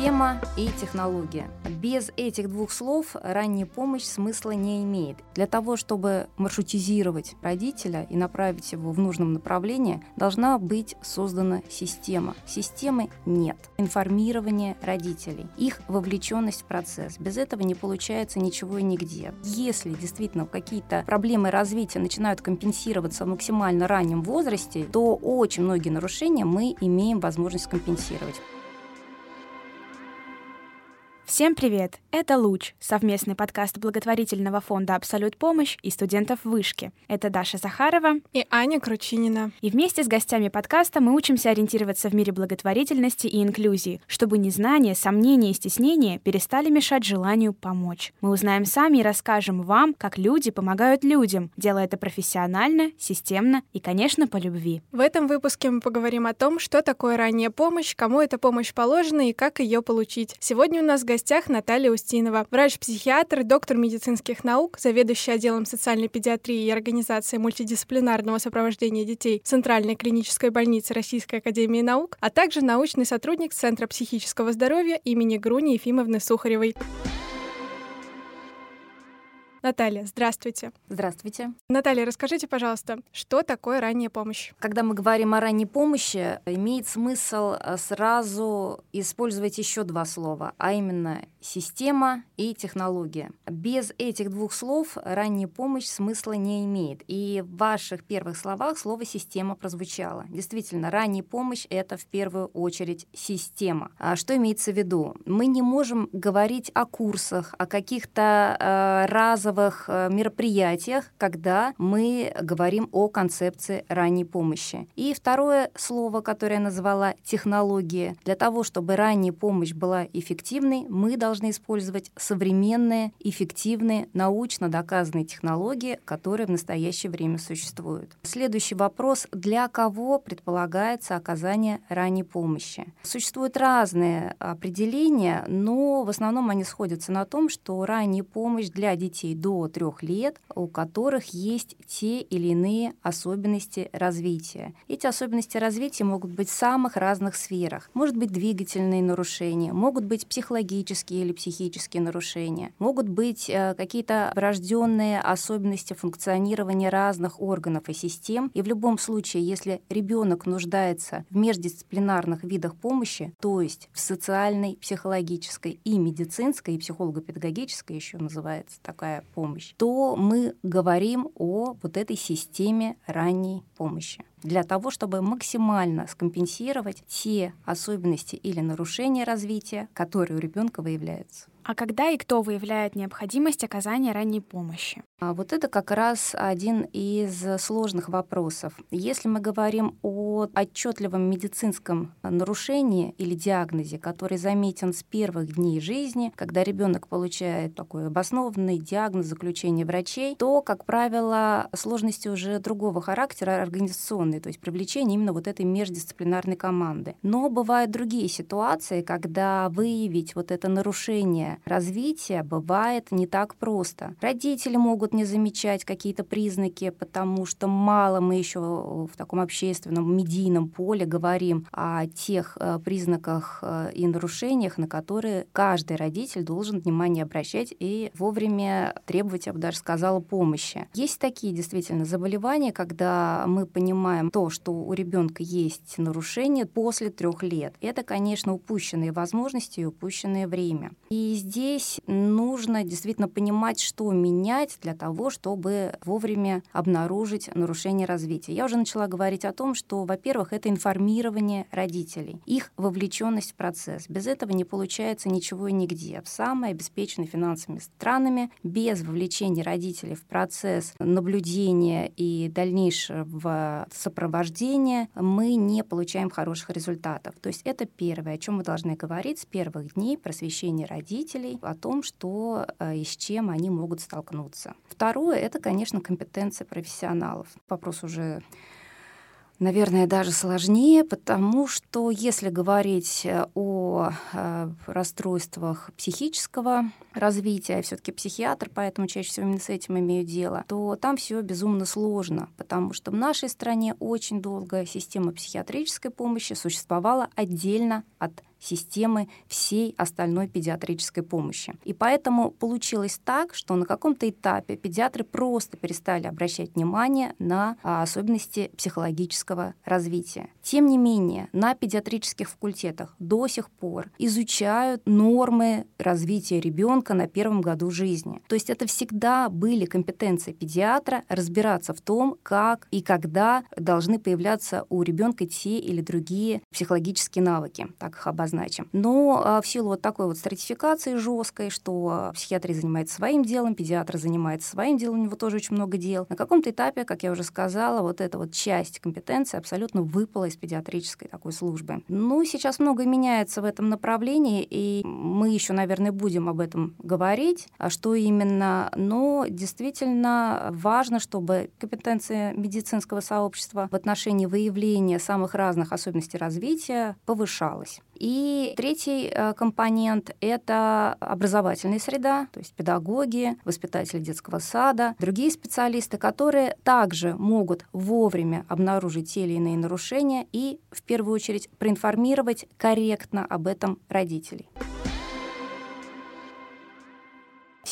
Система и технология. Без этих двух слов ранняя помощь смысла не имеет. Для того, чтобы маршрутизировать родителя и направить его в нужном направлении, должна быть создана система. Системы нет. Информирование родителей, их вовлеченность в процесс. Без этого не получается ничего и нигде. Если действительно какие-то проблемы развития начинают компенсироваться в максимально раннем возрасте, то очень многие нарушения мы имеем возможность компенсировать. Всем привет! Это «Луч» — совместный подкаст благотворительного фонда «Абсолют помощь» и студентов Вышки. Это Даша Захарова и Аня Кручинина. И вместе с гостями подкаста мы учимся ориентироваться в мире благотворительности и инклюзии, чтобы незнание, сомнения и стеснение перестали мешать желанию помочь. Мы узнаем сами и расскажем вам, как люди помогают людям, делая это профессионально, системно и, конечно, по любви. В этом выпуске мы поговорим о том, что такое ранняя помощь, кому эта помощь положена и как ее получить. Сегодня у нас в гостях Наталья Устинова, врач-психиатр, доктор медицинских наук, заведующий отделом социальной педиатрии и организации мультидисциплинарного сопровождения детей Центральной клинической больницы Российской академии наук, а также научный сотрудник Центра психического здоровья имени Груни Ефимовны Сухаревой. Наталья, здравствуйте. Здравствуйте. Наталья, расскажите, пожалуйста, что такое ранняя помощь? Когда мы говорим о ранней помощи, имеет смысл э, сразу использовать еще два слова, а именно система и технология. Без этих двух слов ранняя помощь смысла не имеет. И в ваших первых словах слово «система» прозвучало. Действительно, ранняя помощь — это в первую очередь система. А что имеется в виду? Мы не можем говорить о курсах, о каких-то э, разовых разовых э, мероприятиях, когда мы говорим о концепции ранней помощи. И второе слово, которое я назвала технология. Для того, чтобы ранняя помощь была эффективной, мы должны использовать современные, эффективные, научно доказанные технологии, которые в настоящее время существуют. Следующий вопрос. Для кого предполагается оказание ранней помощи? Существуют разные определения, но в основном они сходятся на том, что ранняя помощь для детей до трех лет, у которых есть те или иные особенности развития. Эти особенности развития могут быть в самых разных сферах. Может быть двигательные нарушения, могут быть психологические или психические нарушения, могут быть э, какие-то врожденные особенности функционирования разных органов и систем. И в любом случае, если ребенок нуждается в междисциплинарных видах помощи, то есть в социальной, психологической и медицинской, и психолого-педагогической еще называется такая помощь, то мы говорим о вот этой системе ранней помощи для того, чтобы максимально скомпенсировать те особенности или нарушения развития, которые у ребенка выявляются. А когда и кто выявляет необходимость оказания ранней помощи? А вот это как раз один из сложных вопросов. Если мы говорим о отчетливом медицинском нарушении или диагнозе, который заметен с первых дней жизни, когда ребенок получает такой обоснованный диагноз, заключение врачей, то, как правило, сложности уже другого характера организационные, то есть привлечение именно вот этой междисциплинарной команды. Но бывают другие ситуации, когда выявить вот это нарушение развития бывает не так просто. Родители могут не замечать какие-то признаки, потому что мало мы еще в таком общественном медийном поле говорим о тех э, признаках э, и нарушениях, на которые каждый родитель должен внимание обращать и вовремя требовать, я бы даже сказала, помощи. Есть такие действительно заболевания, когда мы понимаем то, что у ребенка есть нарушение после трех лет. Это, конечно, упущенные возможности и упущенное время. И здесь нужно действительно понимать, что менять для того, чтобы вовремя обнаружить нарушение развития. Я уже начала говорить о том, что, во-первых, это информирование родителей, их вовлеченность в процесс. Без этого не получается ничего и нигде. В самой обеспеченной финансовыми странами без вовлечения родителей в процесс наблюдения и дальнейшего сопровождения мы не получаем хороших результатов. То есть это первое, о чем мы должны говорить с первых дней просвещения родителей, родителей о том, что э, и с чем они могут столкнуться. Второе — это, конечно, компетенция профессионалов. Вопрос уже наверное, даже сложнее, потому что если говорить э, о э, расстройствах психического развития, я все-таки психиатр, поэтому чаще всего именно с этим имею дело, то там все безумно сложно, потому что в нашей стране очень долго система психиатрической помощи существовала отдельно от системы всей остальной педиатрической помощи. И поэтому получилось так, что на каком-то этапе педиатры просто перестали обращать внимание на а, особенности психологического развития. Тем не менее, на педиатрических факультетах до сих пор изучают нормы развития ребенка на первом году жизни. То есть это всегда были компетенции педиатра разбираться в том, как и когда должны появляться у ребенка те или другие психологические навыки, так их обозначим. Но а, в силу вот такой вот стратификации жесткой, что психиатрия занимается своим делом, педиатр занимается своим делом, у него тоже очень много дел. На каком-то этапе, как я уже сказала, вот эта вот часть компетенции абсолютно выпала из педиатрической такой службы. Ну, сейчас многое меняется в этом направлении, и мы еще, наверное, будем об этом говорить, а что именно. Но действительно важно, чтобы компетенция медицинского сообщества в отношении выявления самых разных особенностей развития повышалась. И третий э, компонент — это образовательная среда, то есть педагоги, воспитатели детского сада, другие специалисты, которые также могут вовремя обнаружить те или иные нарушения и, в первую очередь, проинформировать корректно об этом родителей.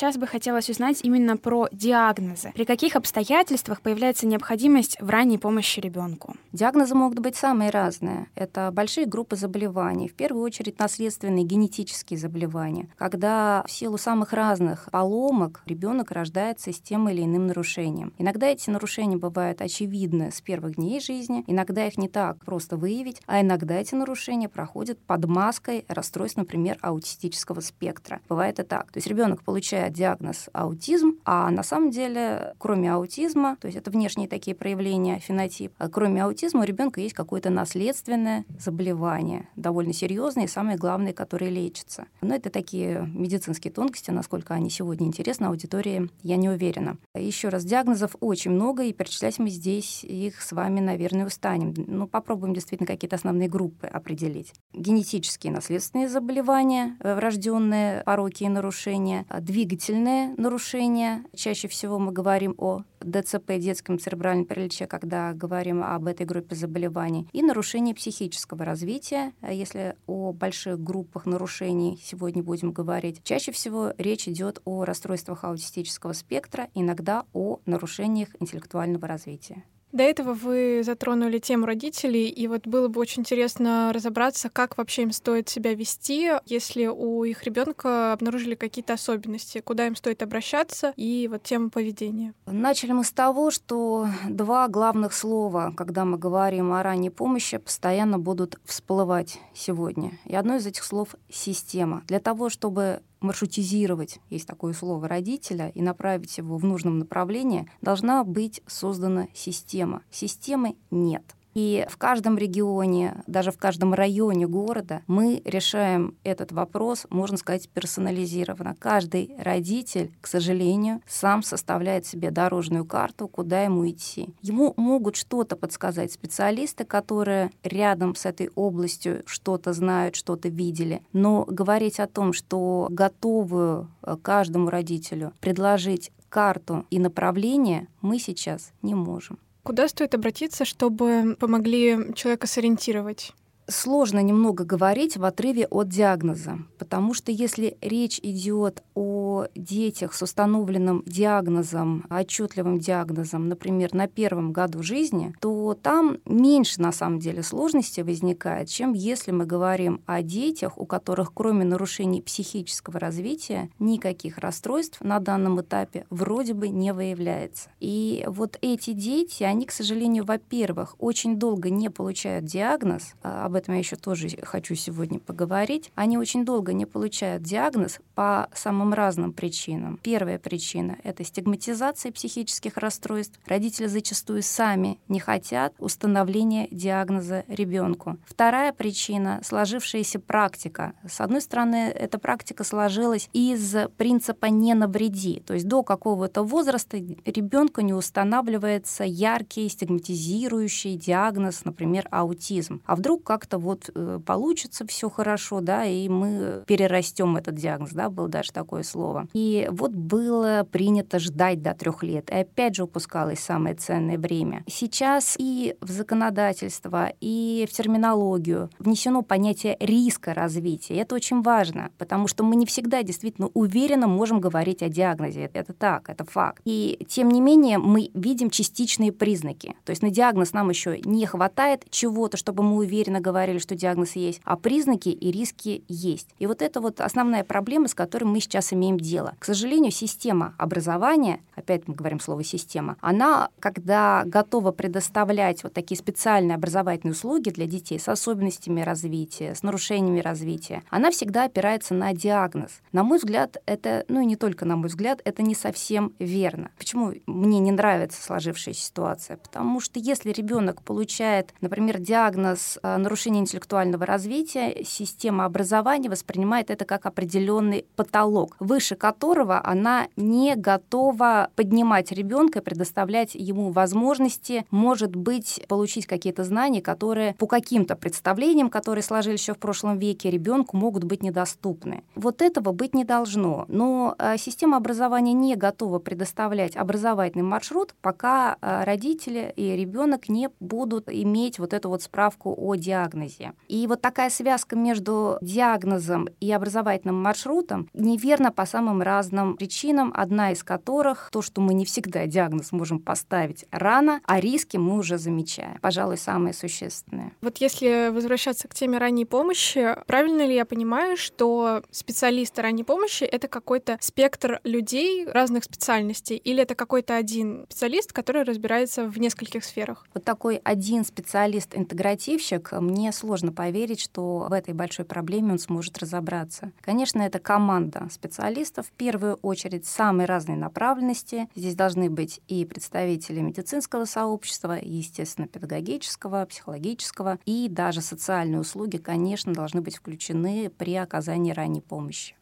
Сейчас бы хотелось узнать именно про диагнозы. При каких обстоятельствах появляется необходимость в ранней помощи ребенку? Диагнозы могут быть самые разные. Это большие группы заболеваний, в первую очередь наследственные генетические заболевания, когда в силу самых разных поломок ребенок рождается с тем или иным нарушением. Иногда эти нарушения бывают очевидны с первых дней жизни, иногда их не так просто выявить, а иногда эти нарушения проходят под маской расстройств, например, аутистического спектра. Бывает и так. То есть ребенок получает диагноз аутизм, а на самом деле, кроме аутизма, то есть это внешние такие проявления, фенотип, а кроме аутизма у ребенка есть какое-то наследственное заболевание, довольно серьезное и самое главное, которое лечится. Но это такие медицинские тонкости, насколько они сегодня интересны аудитории, я не уверена. Еще раз, диагнозов очень много, и перечислять мы здесь их с вами, наверное, устанем. Ну, попробуем действительно какие-то основные группы определить. Генетические наследственные заболевания, э, врожденные пороки и нарушения, двигательные двигательные нарушения. Чаще всего мы говорим о ДЦП, детском церебральном параличе, когда говорим об этой группе заболеваний, и нарушение психического развития. Если о больших группах нарушений сегодня будем говорить, чаще всего речь идет о расстройствах аутистического спектра, иногда о нарушениях интеллектуального развития. До этого вы затронули тему родителей, и вот было бы очень интересно разобраться, как вообще им стоит себя вести, если у их ребенка обнаружили какие-то особенности, куда им стоит обращаться, и вот тему поведения. Начали мы с того, что два главных слова, когда мы говорим о ранней помощи, постоянно будут всплывать сегодня. И одно из этих слов — система. Для того, чтобы маршрутизировать, есть такое слово, родителя и направить его в нужном направлении, должна быть создана система. Системы нет. И в каждом регионе, даже в каждом районе города мы решаем этот вопрос, можно сказать, персонализированно. Каждый родитель, к сожалению, сам составляет себе дорожную карту, куда ему идти. Ему могут что-то подсказать специалисты, которые рядом с этой областью что-то знают, что-то видели. Но говорить о том, что готовую э, каждому родителю предложить карту и направление мы сейчас не можем. Куда стоит обратиться, чтобы помогли человека сориентировать? Сложно немного говорить в отрыве от диагноза, потому что если речь идет о детях с установленным диагнозом, отчетливым диагнозом, например, на первом году жизни, то там меньше на самом деле сложностей возникает, чем если мы говорим о детях, у которых кроме нарушений психического развития никаких расстройств на данном этапе вроде бы не выявляется. И вот эти дети, они, к сожалению, во-первых, очень долго не получают диагноз, а об этом я еще тоже хочу сегодня поговорить, они очень долго не получают диагноз по самым разным причинам. Первая причина — это стигматизация психических расстройств. Родители зачастую сами не хотят установления диагноза ребенку. Вторая причина — сложившаяся практика. С одной стороны, эта практика сложилась из принципа «не навреди», то есть до какого-то возраста ребенку не устанавливается яркий стигматизирующий диагноз, например, аутизм. А вдруг как как-то вот э, получится все хорошо, да, и мы перерастем этот диагноз, да, было даже такое слово. И вот было принято ждать до трех лет. И опять же упускалось самое ценное время. Сейчас и в законодательство, и в терминологию внесено понятие риска развития. Это очень важно, потому что мы не всегда действительно уверенно можем говорить о диагнозе. Это так, это факт. И тем не менее мы видим частичные признаки. То есть на диагноз нам еще не хватает чего-то, чтобы мы уверенно говорили, что диагноз есть, а признаки и риски есть. И вот это вот основная проблема, с которой мы сейчас имеем дело. К сожалению, система образования, опять мы говорим слово «система», она, когда готова предоставлять вот такие специальные образовательные услуги для детей с особенностями развития, с нарушениями развития, она всегда опирается на диагноз. На мой взгляд, это, ну и не только на мой взгляд, это не совсем верно. Почему мне не нравится сложившаяся ситуация? Потому что если ребенок получает, например, диагноз э, нарушения интеллектуального развития, система образования воспринимает это как определенный потолок, выше которого она не готова поднимать ребенка и предоставлять ему возможности, может быть, получить какие-то знания, которые по каким-то представлениям, которые сложились еще в прошлом веке, ребенку могут быть недоступны. Вот этого быть не должно. Но э, система образования не готова предоставлять образовательный маршрут, пока э, родители и ребенок не будут иметь вот эту вот справку о диагнозе. И вот такая связка между диагнозом и образовательным маршрутом неверна по самым разным причинам, одна из которых то, что мы не всегда диагноз можем поставить рано, а риски мы уже замечаем. Пожалуй, самое существенное. Вот если возвращаться к теме ранней помощи, правильно ли я понимаю, что специалисты ранней помощи — это какой-то спектр людей разных специальностей, или это какой-то один специалист, который разбирается в нескольких сферах? Вот такой один специалист-интегративщик, мне сложно поверить, что в этой большой проблеме он сможет разобраться. Конечно, это команда специалистов, в первую очередь, самой разной направленности. Здесь должны быть и представители медицинского сообщества, и, естественно, педагогического, психологического, и даже социальные услуги, конечно, должны быть включены при оказании ранней помощи.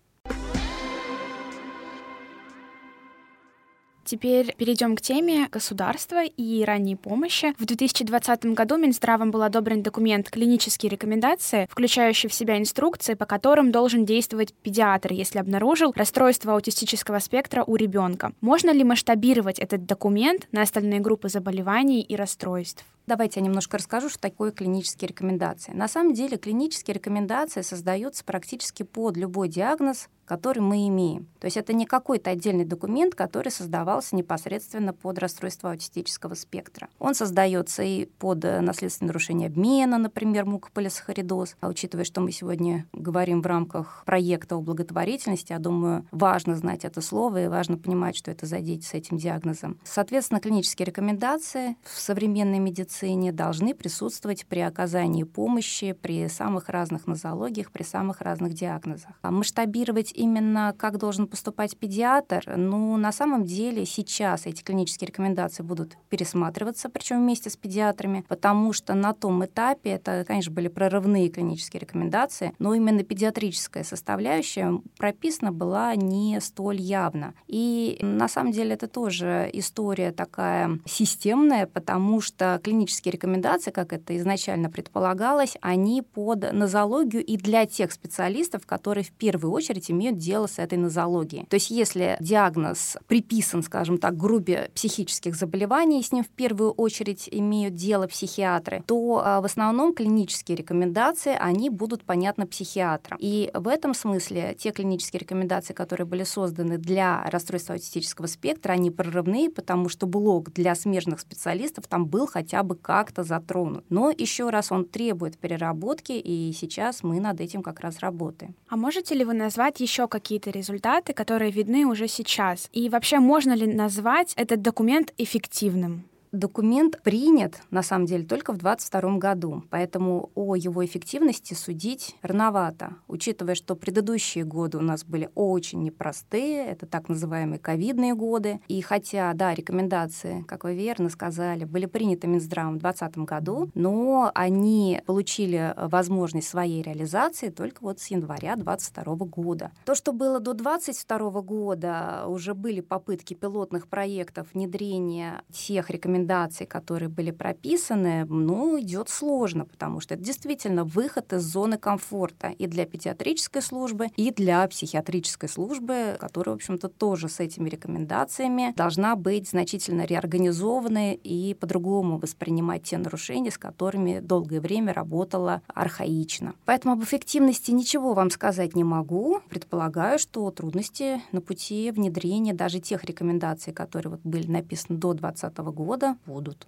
Теперь перейдем к теме государства и ранней помощи. В 2020 году Минздравом был одобрен документ «Клинические рекомендации», включающий в себя инструкции, по которым должен действовать педиатр, если обнаружил расстройство аутистического спектра у ребенка. Можно ли масштабировать этот документ на остальные группы заболеваний и расстройств? Давайте я немножко расскажу, что такое клинические рекомендации. На самом деле клинические рекомендации создаются практически под любой диагноз, который мы имеем. То есть это не какой-то отдельный документ, который создавался непосредственно под расстройство аутистического спектра. Он создается и под э, наследственное нарушение обмена, например, мукополисахаридоз. А учитывая, что мы сегодня говорим в рамках проекта о благотворительности, я думаю, важно знать это слово и важно понимать, что это за дети с этим диагнозом. Соответственно, клинические рекомендации в современной медицине должны присутствовать при оказании помощи при самых разных нозологиях, при самых разных диагнозах. А масштабировать именно как должен поступать педиатр, ну, на самом деле сейчас эти клинические рекомендации будут пересматриваться, причем вместе с педиатрами, потому что на том этапе это, конечно, были прорывные клинические рекомендации, но именно педиатрическая составляющая прописана была не столь явно. И на самом деле это тоже история такая системная, потому что клинические рекомендации, как это изначально предполагалось, они под нозологию и для тех специалистов, которые в первую очередь имеют имеют дело с этой нозологией. То есть если диагноз приписан, скажем так, группе психических заболеваний, с ним в первую очередь имеют дело психиатры, то а, в основном клинические рекомендации, они будут понятны психиатрам. И в этом смысле те клинические рекомендации, которые были созданы для расстройства аутистического спектра, они прорывные, потому что блок для смежных специалистов там был хотя бы как-то затронут. Но еще раз он требует переработки, и сейчас мы над этим как раз работаем. А можете ли вы назвать еще какие-то результаты, которые видны уже сейчас? И вообще можно ли назвать этот документ эффективным? Документ принят, на самом деле, только в 2022 году, поэтому о его эффективности судить рановато, учитывая, что предыдущие годы у нас были очень непростые, это так называемые ковидные годы, и хотя, да, рекомендации, как вы верно сказали, были приняты Минздравом в 2020 году, но они получили возможность своей реализации только вот с января 2022 года. То, что было до 2022 года, уже были попытки пилотных проектов внедрения тех рекомендаций, рекомендаций, которые были прописаны, ну, идет сложно, потому что это действительно выход из зоны комфорта и для педиатрической службы, и для психиатрической службы, которая, в общем-то, тоже с этими рекомендациями должна быть значительно реорганизована и по-другому воспринимать те нарушения, с которыми долгое время работала архаично. Поэтому об эффективности ничего вам сказать не могу. Предполагаю, что трудности на пути внедрения даже тех рекомендаций, которые вот были написаны до 2020 года, будут.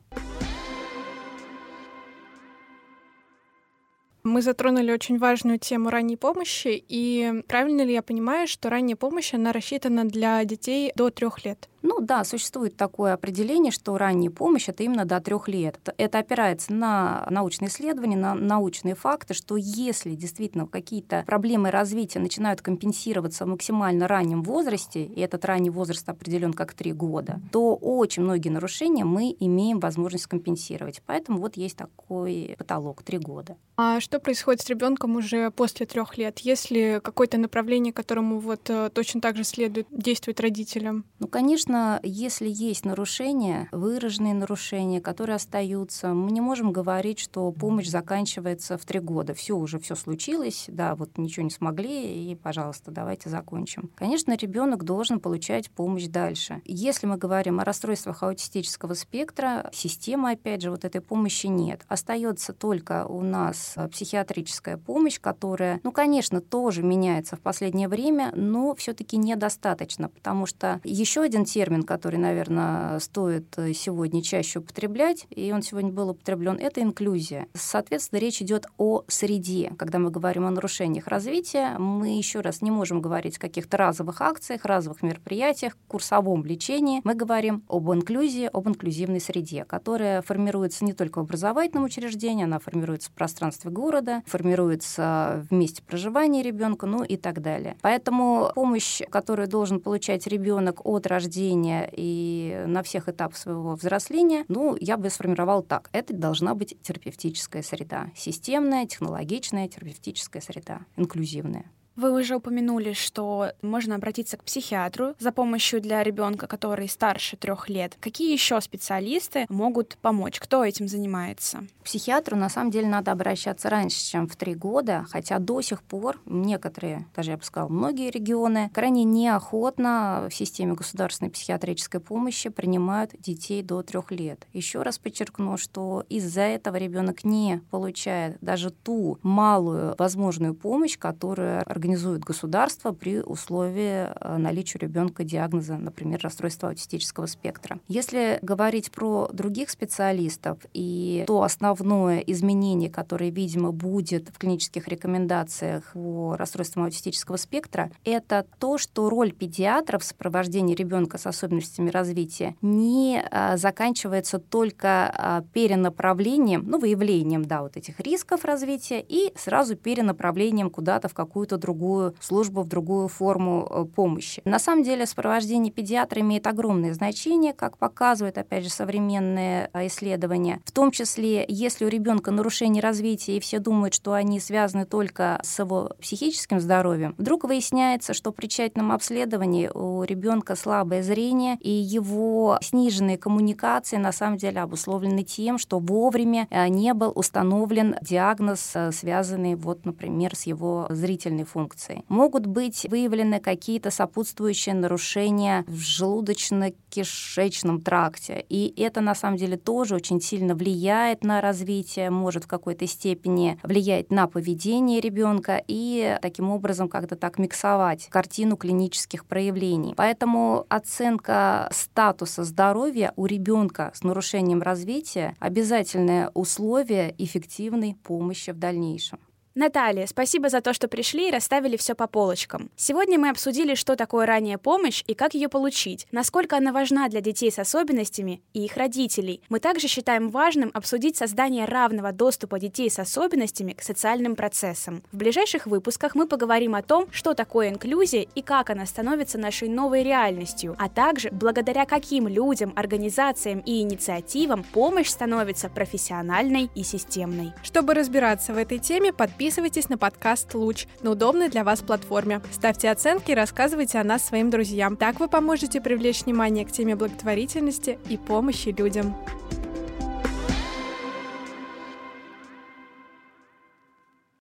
Мы затронули очень важную тему ранней помощи, и правильно ли я понимаю, что ранняя помощь, она рассчитана для детей до трех лет? Ну да, существует такое определение, что ранняя помощь это именно до трех лет. Это опирается на научные исследования, на научные факты, что если действительно какие-то проблемы развития начинают компенсироваться в максимально раннем возрасте, и этот ранний возраст определен как три года, то очень многие нарушения мы имеем возможность компенсировать. Поэтому вот есть такой потолок три года. А что происходит с ребенком уже после трех лет? Есть ли какое-то направление, которому вот э, точно так же следует действовать родителям? Ну, конечно, Конечно, если есть нарушения, выраженные нарушения, которые остаются, мы не можем говорить, что помощь заканчивается в три года. Все уже все случилось, да, вот ничего не смогли, и, пожалуйста, давайте закончим. Конечно, ребенок должен получать помощь дальше. Если мы говорим о расстройствах аутистического спектра, системы, опять же, вот этой помощи нет. Остается только у нас психиатрическая помощь, которая, ну, конечно, тоже меняется в последнее время, но все-таки недостаточно, потому что еще один термин термин, который, наверное, стоит э, сегодня чаще употреблять, и он сегодня был употреблен, это инклюзия. Соответственно, речь идет о среде. Когда мы говорим о нарушениях развития, мы еще раз не можем говорить о каких-то разовых акциях, разовых мероприятиях, курсовом лечении. Мы говорим об инклюзии, об инклюзивной среде, которая формируется не только в образовательном учреждении, она формируется в пространстве города, формируется в месте проживания ребенка, ну и так далее. Поэтому помощь, которую должен получать ребенок от рождения рождения и на всех этапах своего взросления, ну, я бы сформировал так. Это должна быть терапевтическая среда. Системная, технологичная терапевтическая среда, инклюзивная. Вы уже упомянули, что можно обратиться к психиатру за помощью для ребенка, который старше трех лет. Какие еще специалисты могут помочь? Кто этим занимается? К психиатру на самом деле надо обращаться раньше, чем в три года, хотя до сих пор некоторые, даже я бы сказала, многие регионы крайне неохотно в системе государственной психиатрической помощи принимают детей до трех лет. Еще раз подчеркну, что из-за этого ребенок не получает даже ту малую возможную помощь, которую организует организует государство при условии э, наличия у ребенка диагноза, например, расстройства аутистического спектра. Если говорить про других специалистов и то основное изменение, которое, видимо, будет в клинических рекомендациях по расстройствам аутистического спектра, это то, что роль педиатра в сопровождении ребенка с особенностями развития не а, заканчивается только а, перенаправлением, ну, выявлением, да, вот этих рисков развития и сразу перенаправлением куда-то в какую-то другую другую службу, в другую форму э, помощи. На самом деле сопровождение педиатра имеет огромное значение, как показывают, опять же, современные э, исследования. В том числе, если у ребенка нарушение развития, и все думают, что они связаны только с его психическим здоровьем, вдруг выясняется, что при тщательном обследовании у ребенка слабое зрение, и его сниженные коммуникации на самом деле обусловлены тем, что вовремя э, не был установлен диагноз, связанный, вот, например, с его зрительной функцией функций. Могут быть выявлены какие-то сопутствующие нарушения в желудочно-кишечном тракте. И это на самом деле тоже очень сильно влияет на развитие, может в какой-то степени влиять на поведение ребенка и таким образом как-то так миксовать картину клинических проявлений. Поэтому оценка статуса здоровья у ребенка с нарушением развития обязательное условие эффективной помощи в дальнейшем. Наталья, спасибо за то, что пришли и расставили все по полочкам. Сегодня мы обсудили, что такое ранняя помощь и как ее получить, насколько она важна для детей с особенностями и их родителей. Мы также считаем важным обсудить создание равного доступа детей с особенностями к социальным процессам. В ближайших выпусках мы поговорим о том, что такое инклюзия и как она становится нашей новой реальностью, а также благодаря каким людям, организациям и инициативам помощь становится профессиональной и системной. Чтобы разбираться в этой теме, подписывайтесь Подписывайтесь на подкаст «Луч» на удобной для вас платформе. Ставьте оценки и рассказывайте о нас своим друзьям. Так вы поможете привлечь внимание к теме благотворительности и помощи людям.